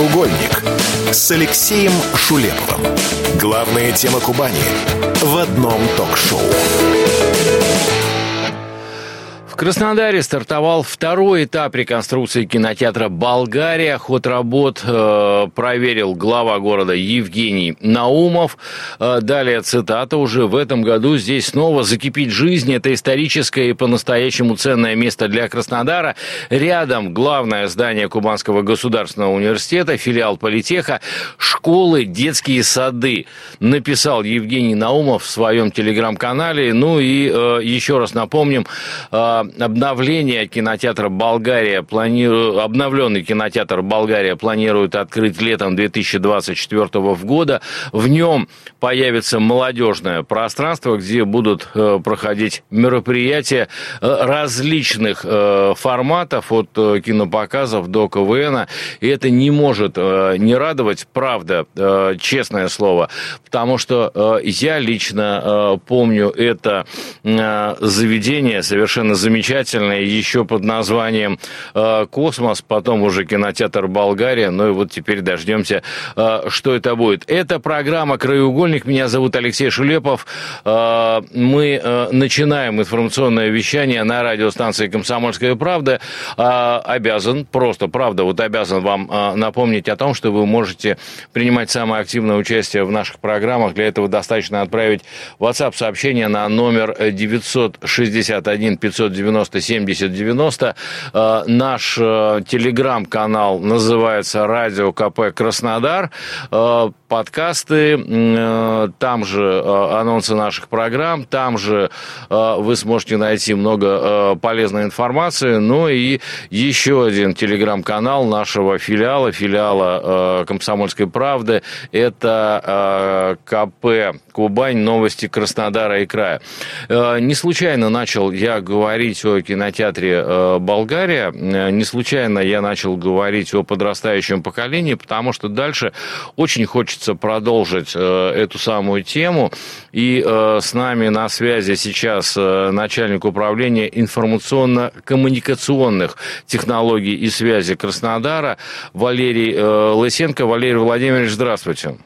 «Краеугольник» с Алексеем Шулеповым. Главная тема Кубани в одном ток-шоу. Краснодаре стартовал второй этап реконструкции кинотеатра «Болгария». Ход работ э, проверил глава города Евгений Наумов. Э, далее цитата. «Уже в этом году здесь снова закипит жизнь. Это историческое и по-настоящему ценное место для Краснодара. Рядом главное здание Кубанского государственного университета, филиал политеха, школы, детские сады», написал Евгений Наумов в своем телеграм-канале. Ну и э, еще раз напомним, э, обновление кинотеатра «Болгария», планиру... обновленный кинотеатр «Болгария» планирует открыть летом 2024 года. В нем появится молодежное пространство, где будут э, проходить мероприятия э, различных э, форматов, от кинопоказов до КВН. И это не может не радовать, правда, честное слово, потому что я лично помню это заведение совершенно замечательное замечательный, еще под названием э, «Космос», потом уже кинотеатр «Болгария», ну и вот теперь дождемся, э, что это будет. Это программа «Краеугольник», меня зовут Алексей Шулепов. Э, мы начинаем информационное вещание на радиостанции «Комсомольская правда». Обязан, просто правда, вот обязан вам напомнить о том, что вы можете принимать самое активное участие в наших программах. Для этого достаточно отправить WhatsApp-сообщение на номер 961 590 90 70 90. Наш э, телеграм-канал называется «Радио КП Краснодар». Э, подкасты, э, там же анонсы наших программ, там же вы сможете найти много полезной информации. Ну и еще один телеграм-канал нашего филиала, филиала «Комсомольской правды». Это КП «Кубань. Новости Краснодара и края». Не случайно начал я говорить говорить о кинотеатре э, «Болгария», э, не случайно я начал говорить о подрастающем поколении, потому что дальше очень хочется продолжить э, эту самую тему. И с нами на связи сейчас начальник управления информационно-коммуникационных технологий и связи Краснодара Валерий Лысенко. Валерий Владимирович, здравствуйте.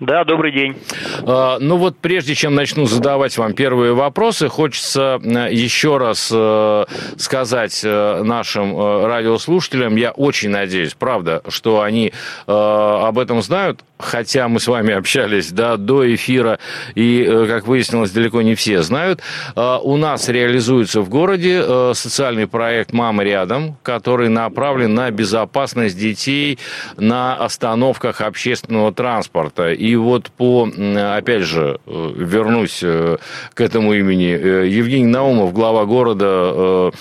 Да, добрый день. А, ну вот прежде чем начну задавать вам первые вопросы, хочется э, еще раз э, сказать э, нашим радиослушателям, я очень надеюсь, правда, что они об этом знают, хотя мы с вами общались да, до эфира, и, как выяснилось, далеко не все знают. У нас реализуется в городе социальный проект «Мама рядом», который направлен на безопасность детей на остановках общественного транспорта. И вот по, опять же, э, вернусь э, к этому имени, э, Евгений Наумов, глава города,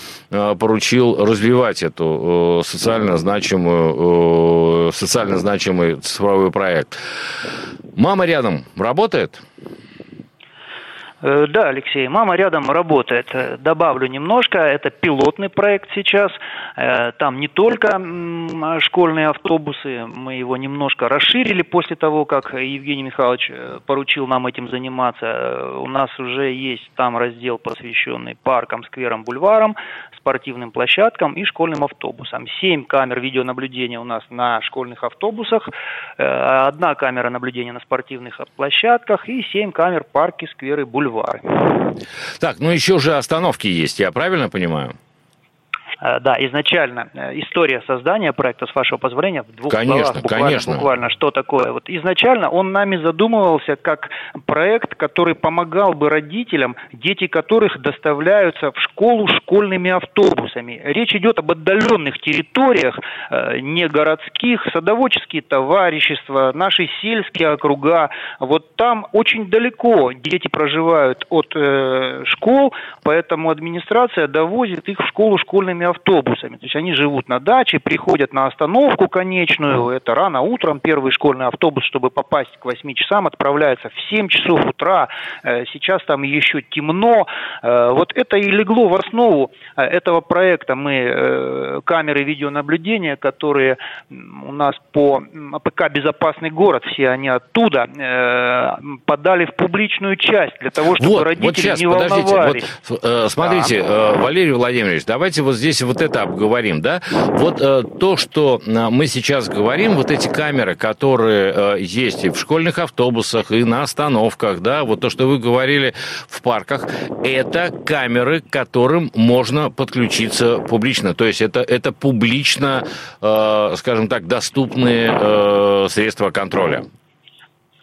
поручил развивать эту социально значимую, социально значимый цифровой проект. Мама рядом работает? Э, да, Алексей, мама рядом работает. Э, добавлю немножко, это пилотный проект сейчас. Э, там не только школьные автобусы, мы его немножко расширили после того, как Евгений Михайлович поручил нам этим заниматься. У нас уже есть там раздел, посвященный паркам, скверам, бульварам, спортивным площадкам и школьным автобусам. Семь камер видеонаблюдения у нас на школьных автобусах, одна камера наблюдения на спортивных площадках и семь камер парки, скверы, бульвары бульвары. Так, ну еще же остановки есть, я правильно понимаю? Э, да, изначально э, история создания проекта, с вашего позволения, в двух конечно, словах, буквально, конечно. буквально, что такое. Вот изначально он нами задумывался как проект, который помогал бы родителям, дети которых доставляются в школу школьными автобусами. Речь идет об отдаленных территориях, э, не городских, садоводческие товарищества, наши сельские округа. Вот там очень далеко дети проживают от школ, поэтому администрация довозит их в школу школьными автобусами автобусами. То есть они живут на даче, приходят на остановку конечную, это рано утром, первый школьный автобус, чтобы попасть к 8 часам, отправляется в 7 часов утра, э, сейчас там еще темно. Э, вот это и легло в основу э, этого проекта. Мы камеры видеонаблюдения, которые у нас по АПК «Безопасный город», все они оттуда, подали в публичную часть для того, чтобы вот, родители вот сейчас, не волновались. Вот, смотрите, да. Валерий Владимирович, давайте вот здесь здесь вот это обговорим, да? Вот э, то, что э, мы сейчас говорим, вот эти камеры, которые э, есть и в школьных автобусах, и на остановках, да, вот то, что вы говорили в парках, это камеры, к которым можно подключиться публично. То есть это, это публично, э, скажем так, доступные э, средства контроля.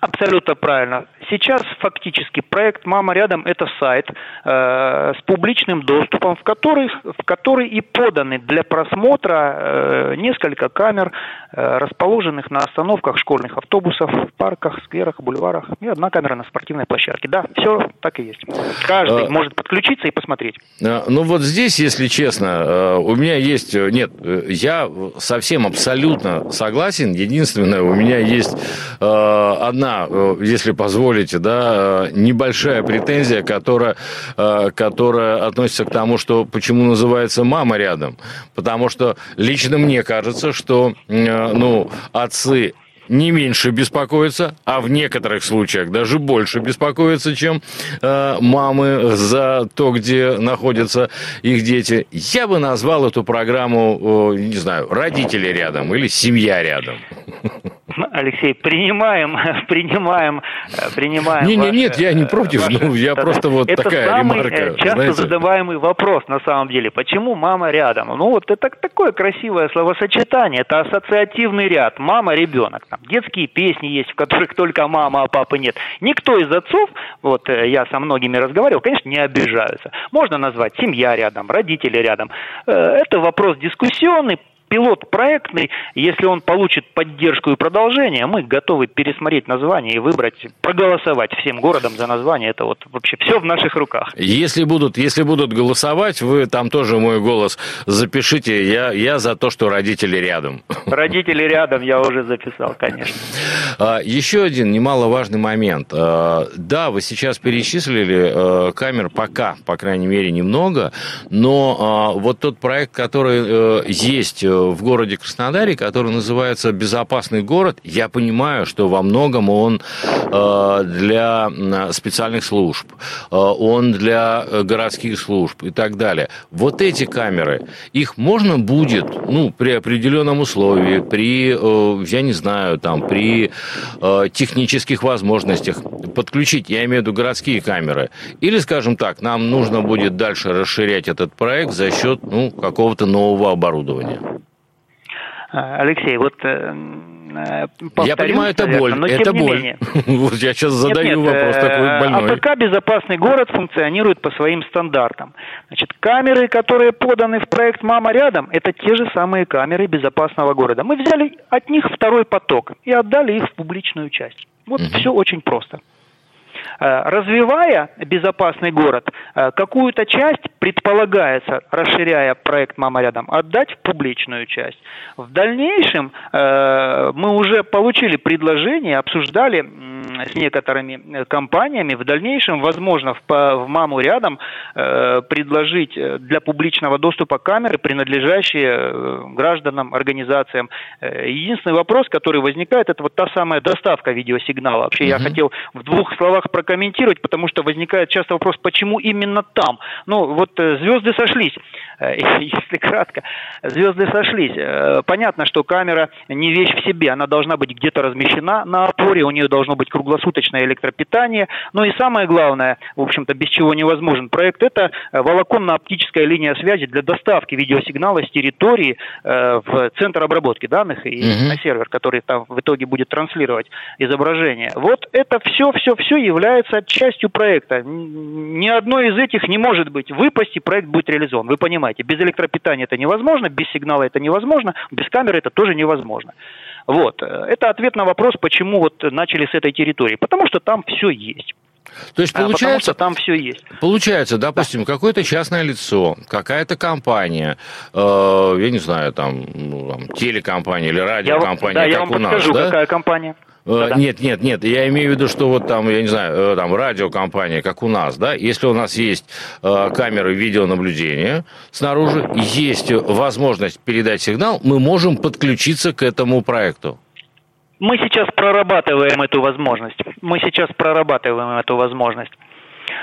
Абсолютно правильно. Сейчас фактически проект «Мама рядом» – это сайт э, с публичным доступом, в который, в который и поданы для просмотра э, несколько камер, э, расположенных на остановках школьных автобусов, в парках, скверах, бульварах, и одна камера на спортивной площадке. Да, все так и есть. Каждый а... может подключиться и посмотреть. А, ну вот здесь, если честно, э, у меня есть... Э, нет, э, я совсем абсолютно согласен. Единственное, у меня есть одна одна, э, если позволите, да, э, небольшая претензия, которая, э, которая относится к тому, что почему называется мама рядом. Потому что лично мне кажется, что ну, отцы не меньше беспокоятся, а в некоторых случаях даже больше беспокоятся, чем э, мамы за то, где находятся их дети. Я бы назвал эту программу, э, не знаю, родители рядом или семья рядом. Алексей, принимаем, принимаем, принимаем. Не, не, нет, я не против, ваше, ну, я просто вот это такая самый ремарка. Э, часто знаете? задаваемый вопрос на самом деле. Почему мама рядом? Ну, вот это такое красивое словосочетание. Это ассоциативный ряд. Мама, ребенок. Там детские песни есть, в которых только мама, а папы нет. Никто из отцов, вот э, я со многими разговаривал, конечно, не обижаются. Можно назвать семья рядом, родители рядом. Э, это вопрос дискуссионный, пилот проектный, если он получит поддержку и продолжение, мы готовы пересмотреть название и выбрать, проголосовать всем городом за название. Это вот вообще все в наших руках. Если будут, если будут голосовать, вы там тоже мой голос запишите. Я, я за то, что родители рядом. Родители рядом я уже записал, конечно. А, еще один немаловажный момент. А, да, вы сейчас перечислили а, камер пока, по крайней мере, немного, но вот тот проект, который э, есть э, в городе Краснодаре, который называется «Безопасный город». Я понимаю, что во многом он э, для специальных служб, э, он для городских служб и так далее. Вот эти камеры, их можно будет, ну, при определенном условии, при, э, я не знаю, там, при технических возможностях подключить, я имею в виду городские камеры, или, скажем так, нам нужно будет дальше расширять этот проект за счет ну, какого-то нового оборудования. А, Алексей, вот э, э, я понимаю, это боль. Но это боль. Менее. вот я сейчас задаю нет, нет, вопрос такой э, больной. АПК «Безопасный город» функционирует по своим стандартам. Значит, камеры, которые поданы в проект «Мама рядом», это те же самые камеры безопасного города. Мы взяли от них второй поток и отдали их в публичную часть. Вот угу. все очень просто. Э, развивая безопасный город, э, какую-то часть предполагается, расширяя проект «Мама рядом», отдать в публичную часть. В дальнейшем э, мы уже получили предложение, обсуждали с некоторыми компаниями. В дальнейшем, возможно, в, в «Маму рядом» предложить для публичного доступа камеры, принадлежащие гражданам, организациям. Единственный вопрос, который возникает, это вот та самая доставка видеосигнала. Вообще, угу. я хотел в двух словах прокомментировать, потому что возникает часто вопрос, почему именно там? Ну, вот э, звезды сошлись, если кратко. Звезды сошлись. Э, понятно, что камера не вещь в себе, она должна быть где-то размещена на опоре, у нее должно быть круглосуточное электропитание. Ну и самое главное, в общем-то, без чего невозможен проект, это волоконно-оптическая линия связи для доставки видеосигнала с территории в центр обработки данных и угу. на сервер, который там в итоге будет транслировать изображение. Вот это все, все, все является частью проекта. Ни одно из этих не может быть выпасть, и проект будет реализован. Вы понимаете, без электропитания это невозможно, без сигнала это невозможно, без камеры это тоже невозможно. Вот. Это ответ на вопрос, почему вот начали с этой территории. Потому что там все есть. То есть получается, а потому что там все есть. Получается, допустим, да. какое-то частное лицо, какая-то компания, э, я не знаю, там, ну, там телекомпания или радиокомпания, я, как да, я вам у подскажу, нас, да? какая компания. Да-да. Э, нет, нет, нет, я имею в виду, что вот там, я не знаю, э, там радиокомпания, как у нас, да, если у нас есть э, камеры видеонаблюдения снаружи, есть возможность передать сигнал, мы можем подключиться к этому проекту. Мы сейчас прорабатываем эту возможность. Мы сейчас прорабатываем эту возможность.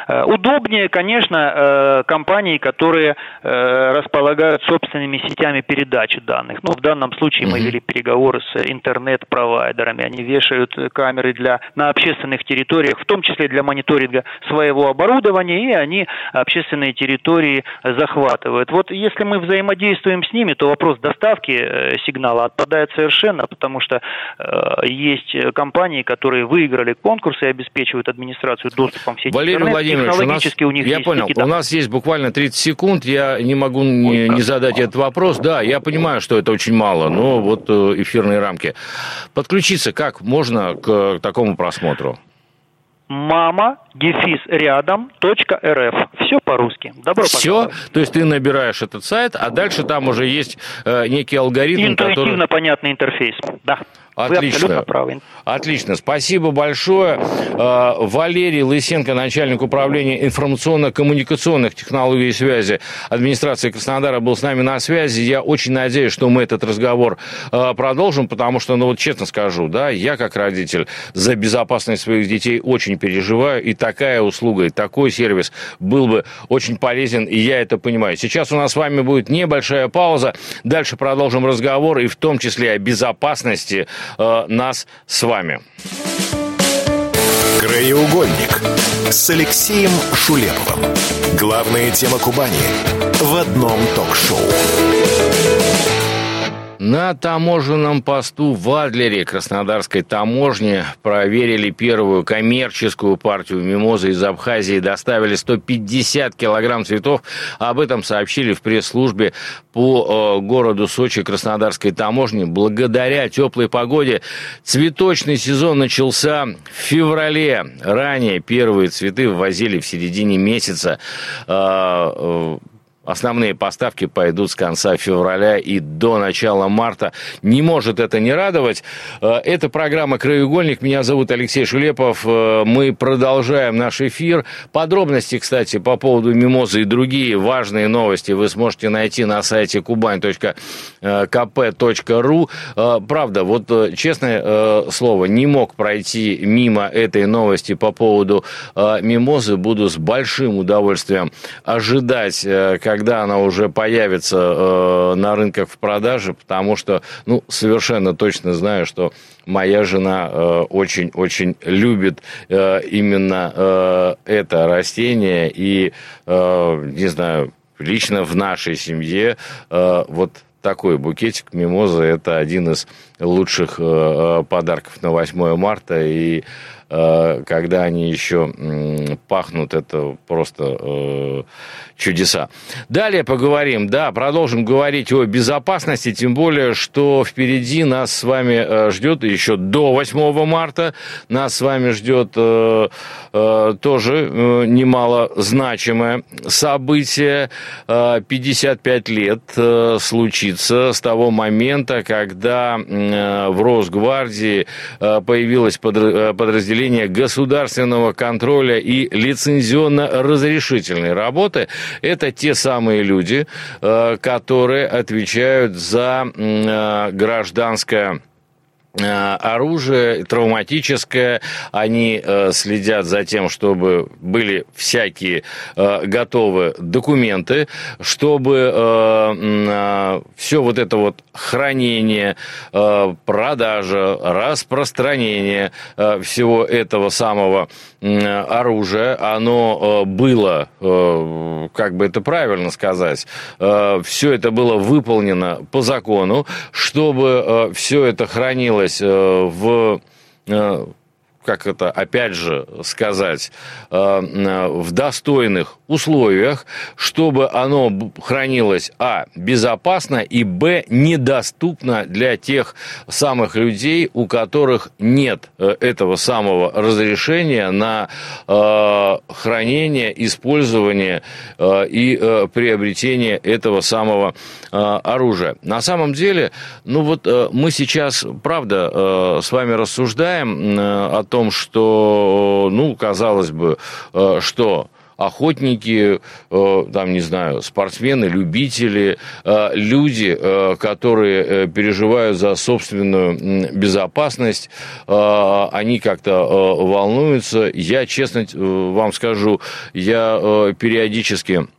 Удобнее, конечно, компании, которые располагают собственными сетями передачи данных. Ну, в данном случае мы вели переговоры с интернет-провайдерами. Они вешают камеры для, на общественных территориях, в том числе для мониторинга своего оборудования, и они общественные территории захватывают. Вот если мы взаимодействуем с ними, то вопрос доставки э, сигнала отпадает совершенно, потому что э, есть компании, которые выиграли конкурс и обеспечивают администрацию доступом в сеть Валерий интернет. Владимирович, у, нас, у них я есть понял, у нас есть буквально 30 секунд, я не могу не, не задать этот вопрос. Да, я понимаю, что это очень мало, но вот э, эфирные рамки. Подключиться как можно к такому просмотру? мама, дефис рядом, точка рф. Все по-русски. Добро Все? То есть ты набираешь этот сайт, а дальше там уже есть э, некий алгоритм, Интуитивно который... понятный интерфейс, да. Отлично. Отлично. Спасибо большое. Э, Валерий Лысенко, начальник управления информационно-коммуникационных технологий и связи администрации Краснодара, был с нами на связи. Я очень надеюсь, что мы этот разговор э, продолжим, потому что, ну вот честно скажу, да, я как родитель за безопасность своих детей очень переживаю, и такая услуга, и такой сервис был бы очень полезен, и я это понимаю. Сейчас у нас с вами будет небольшая пауза. Дальше продолжим разговор, и в том числе о безопасности э, нас с вами. Краеугольник с Алексеем Шулеповым. Главная тема Кубани в одном ток-шоу. На таможенном посту в Адлере Краснодарской таможни проверили первую коммерческую партию мимозы из Абхазии. Доставили 150 килограмм цветов. Об этом сообщили в пресс-службе по э, городу Сочи Краснодарской таможни. Благодаря теплой погоде цветочный сезон начался в феврале. Ранее первые цветы ввозили в середине месяца. Основные поставки пойдут с конца февраля и до начала марта. Не может это не радовать. Э, это программа «Краеугольник». Меня зовут Алексей Шулепов. Э, мы продолжаем наш эфир. Подробности, кстати, по поводу мимозы и другие важные новости вы сможете найти на сайте kubань.kp.ru. Э, правда, вот честное слово, не мог пройти мимо этой новости по поводу мимозы. Буду с большим удовольствием ожидать, как когда она уже появится э, на рынках в продаже, потому что, ну, совершенно точно знаю, что моя жена очень-очень э, любит э, именно э, это растение, и, э, не знаю, лично в нашей семье э, вот такой букетик мимозы – это один из лучших э, э подарков на 8 марта, и э, когда они еще э, пахнут, это просто э, чудеса. Далее поговорим, да, продолжим говорить о безопасности, тем более, что впереди нас с вами э, ждет еще до 8 марта, нас с вами ждет э, э, тоже э, немало значимое событие. Э, 55 лет э, случится с того момента, когда э, в Росгвардии э, появилось э, подразделение государственного контроля и лицензионно-разрешительной работы – это те самые люди, э, которые отвечают за э, гражданское оружие травматическое, они э, следят за тем, чтобы были всякие э, готовые документы, чтобы все вот это вот хранение, продажа, распространение всего этого самого оружия, оно было, как бы это правильно сказать, все это было выполнено по закону, чтобы все это хранилось находясь э, в э, как это опять же сказать, э, в достойных условиях, чтобы оно хранилось, а, безопасно, и, б, недоступно для тех самых людей, у которых нет этого самого разрешения на хранение, использование и приобретение этого самого оружия. На самом деле, ну вот мы сейчас, правда, с вами рассуждаем о том, том, что, ну, казалось бы, э, что охотники, э, там, не знаю, спортсмены, любители, э, люди, э, которые переживают за собственную безопасность, они как-то волнуются. Я, честно вам скажу, я периодически Э,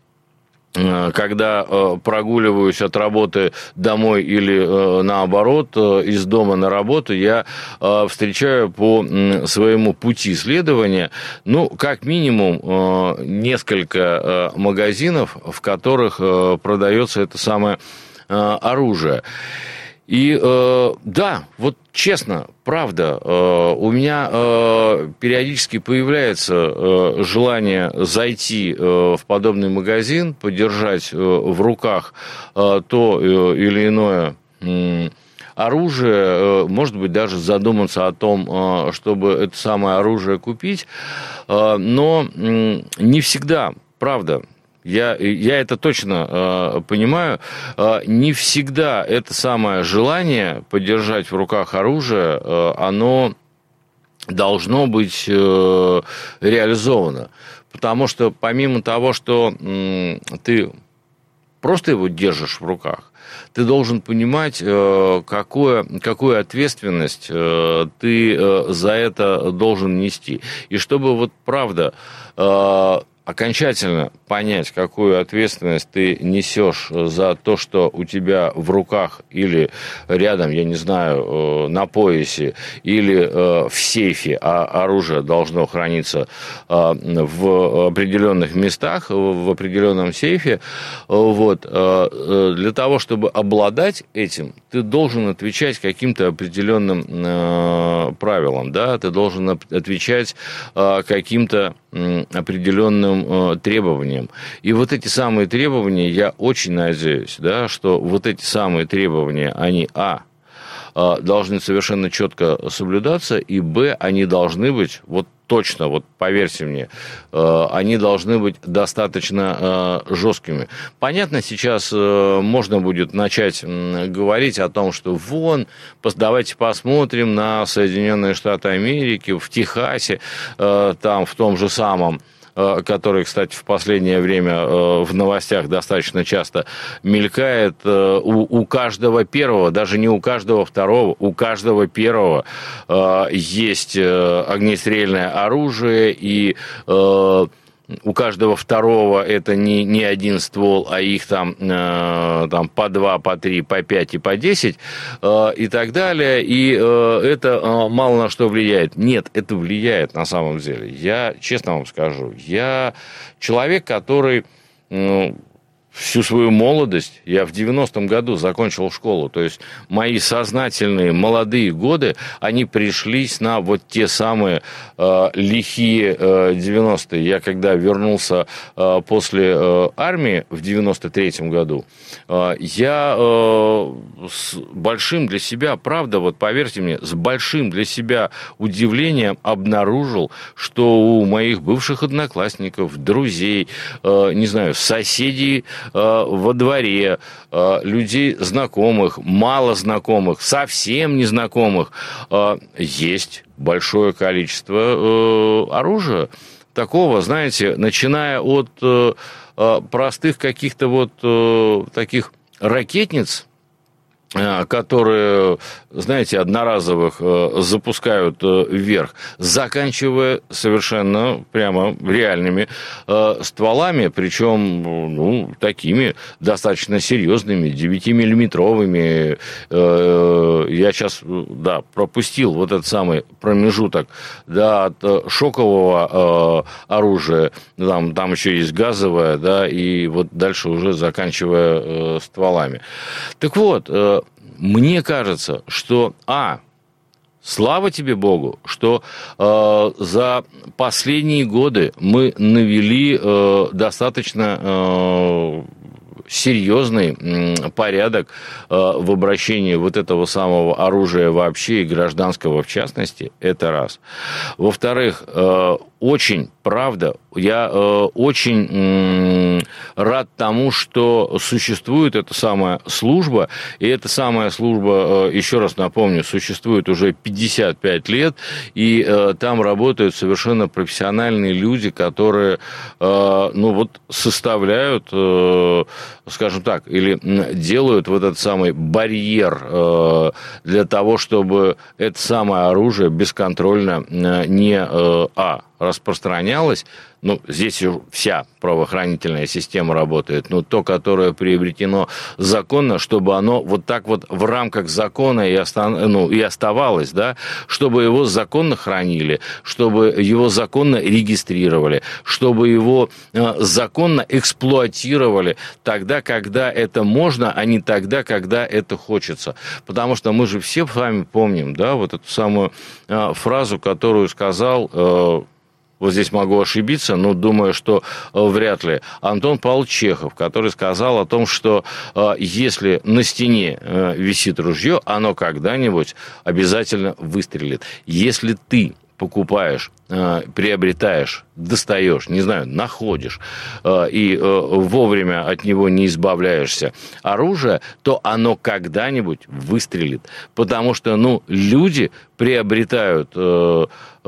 когда э, прогуливаюсь от работы домой или э, наоборот из дома на работу, я встречаю по своему пути следования, ну, как минимум, несколько магазинов, в которых продается это самое оружие. И э, да, вот честно, правда, э, у меня э, периодически появляется э, желание зайти э, в подобный магазин, подержать э, в руках э, то э, или иное. Э, оружие, э, может быть, даже задуматься о том, э, чтобы это самое оружие купить, но не всегда, правда, я, я это точно э, понимаю. Э, не всегда это самое желание подержать в руках оружие, э, оно должно быть э, реализовано. Потому что помимо того, что э, ты просто его держишь в руках, ты должен понимать, э, какое, какую ответственность э, ты э, за это должен нести. И чтобы вот правда окончательно понять, какую ответственность ты несешь за то, что у тебя в руках или рядом, я не знаю, э, на поясе или э, в сейфе, а оружие должно храниться э, в определенных местах, в определенном сейфе, вот, для того, чтобы обладать этим, ты должен отвечать каким-то определенным правилам, да, ты должен отвечать каким-то определенным э, требованиям. И вот эти самые требования, я очень надеюсь, да, что вот эти самые требования, они, а, э, должны совершенно четко соблюдаться, и, б, они должны быть вот точно, вот поверьте мне, э, они должны быть достаточно э, жесткими. Понятно, сейчас э, можно будет начать говорить о том, что вон, давайте посмотрим на Соединенные Штаты Америки, в Техасе, там в том же самом который, кстати, в последнее время э, в новостях достаточно часто мелькает, э, у, у каждого первого, даже не у каждого второго, у каждого первого есть огнестрельное оружие и у каждого второго это не, не один ствол, а их там, э, там по два, по три, по пять и по десять э, и так далее. И э, это э, мало на что влияет. Нет, это влияет на самом деле. Я честно вам скажу, я человек, который ну, всю свою молодость, я в 90-м году закончил школу, то есть мои сознательные молодые годы, они пришлись на вот те самые э, лихие э, 90-е. Я когда вернулся э, после э, армии в 93-м году, э, я э, с большим для себя, правда, вот поверьте мне, с большим для себя удивлением обнаружил, что у моих бывших одноклассников, друзей, э, не знаю, соседей, во дворе, э, людей знакомых, мало знакомых, совсем незнакомых, э, есть большое количество оружия. Такого, знаете, начиная от простых каких-то вот таких ракетниц, Э, которые, знаете, одноразовых э, запускают э, вверх, заканчивая совершенно прямо реальными стволами, причем ну, такими достаточно серьезными, 9-миллиметровыми. Я сейчас, да, пропустил вот этот самый промежуток да, от шокового оружия, там, там еще есть газовое, да, и вот дальше уже заканчивая стволами. Так вот, мне кажется, что, а, Слава тебе Богу, что э, за последние годы мы навели э, достаточно э, серьезный порядок э, в обращении вот этого самого оружия вообще и гражданского в частности. Это раз. Во-вторых, э, очень правда. Я э, очень э, рад тому, что существует эта самая служба, и эта самая служба, э, еще раз напомню, существует уже 55 лет, и э, там работают совершенно профессиональные люди, которые, э, ну вот, составляют, э, скажем так, или делают вот этот самый барьер э, для того, чтобы это самое оружие бесконтрольно э, не э, а распространялось, ну, здесь вся правоохранительная система работает, но то, которое приобретено законно, чтобы оно вот так вот в рамках закона и, оста... ну, и оставалось, да, чтобы его законно хранили, чтобы его законно регистрировали, чтобы его э, законно эксплуатировали тогда, когда это можно, а не тогда, когда это хочется. Потому что мы же все с вами помним, да, вот эту самую э, фразу, которую сказал э, вот здесь могу ошибиться, но думаю, что э, вряд ли, Антон Павлович Чехов, который сказал о том, что э, если на стене э, висит ружье, оно когда-нибудь обязательно выстрелит. Если ты покупаешь, приобретаешь, достаешь, не знаю, находишь и вовремя от него не избавляешься оружие, то оно когда-нибудь выстрелит. Потому что, ну, люди приобретают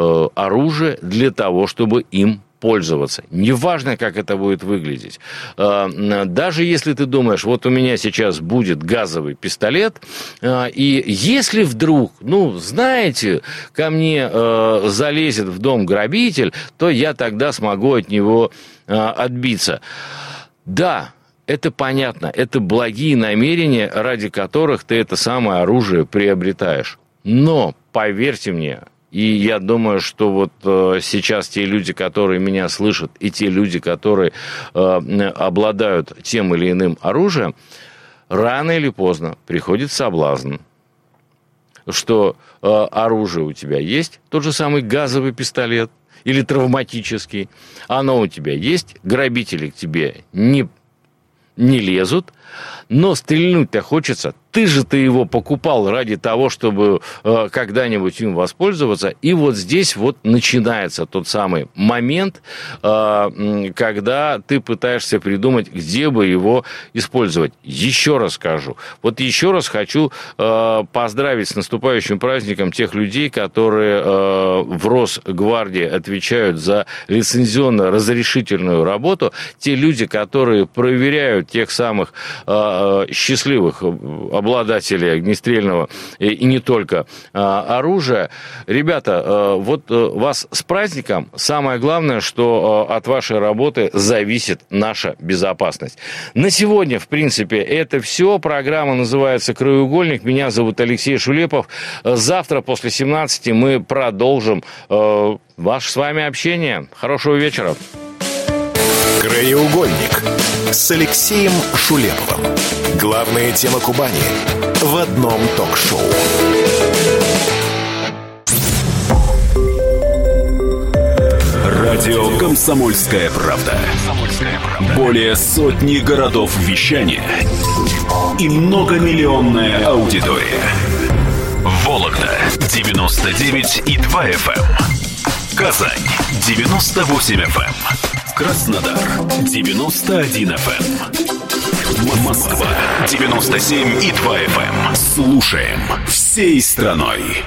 Э, оружие для того, чтобы им пользоваться. Неважно, как это будет выглядеть. Э, даже если ты думаешь, вот у меня сейчас будет газовый пистолет, э, и если вдруг, ну, знаете, ко мне залезет в дом грабитель, то я тогда смогу от него отбиться. Да, это понятно, это благие намерения, ради которых ты это самое оружие приобретаешь. Но, поверьте мне, и я думаю, что вот э, сейчас те люди, которые меня слышат, и те люди, которые э, обладают тем или иным оружием, рано или поздно приходит соблазн, что э, оружие у тебя есть, тот же самый газовый пистолет или травматический, оно у тебя есть, грабители к тебе не, не лезут, но стрельнуть-то хочется ты же ты его покупал ради того, чтобы э, когда-нибудь им воспользоваться. И вот здесь вот начинается тот самый момент, э, когда ты пытаешься придумать, где бы его использовать. Еще раз скажу. Вот еще раз хочу э, поздравить с наступающим праздником тех людей, которые э, в Росгвардии отвечают за лицензионно-разрешительную работу. Те люди, которые проверяют тех самых счастливых обладатели огнестрельного и не только а, оружия. Ребята, а, вот э, вас с праздником. Самое главное, что от вашей работы зависит наша безопасность. На сегодня, в принципе, это все. Программа называется «Краеугольник». Меня зовут Алексей Шулепов. Завтра после 17 мы продолжим э, ваше с вами общение. Хорошего вечера. Краеугольник с Алексеем Шулеповым. Главная тема Кубани в одном ток-шоу. Радио «Комсомольская правда». Более сотни городов вещания и многомиллионная аудитория. Вологда 99 и 2 FM. Эм. Казань 98 FM. Краснодар 91 FM. Москва 97 и 2 FM. Слушаем всей страной.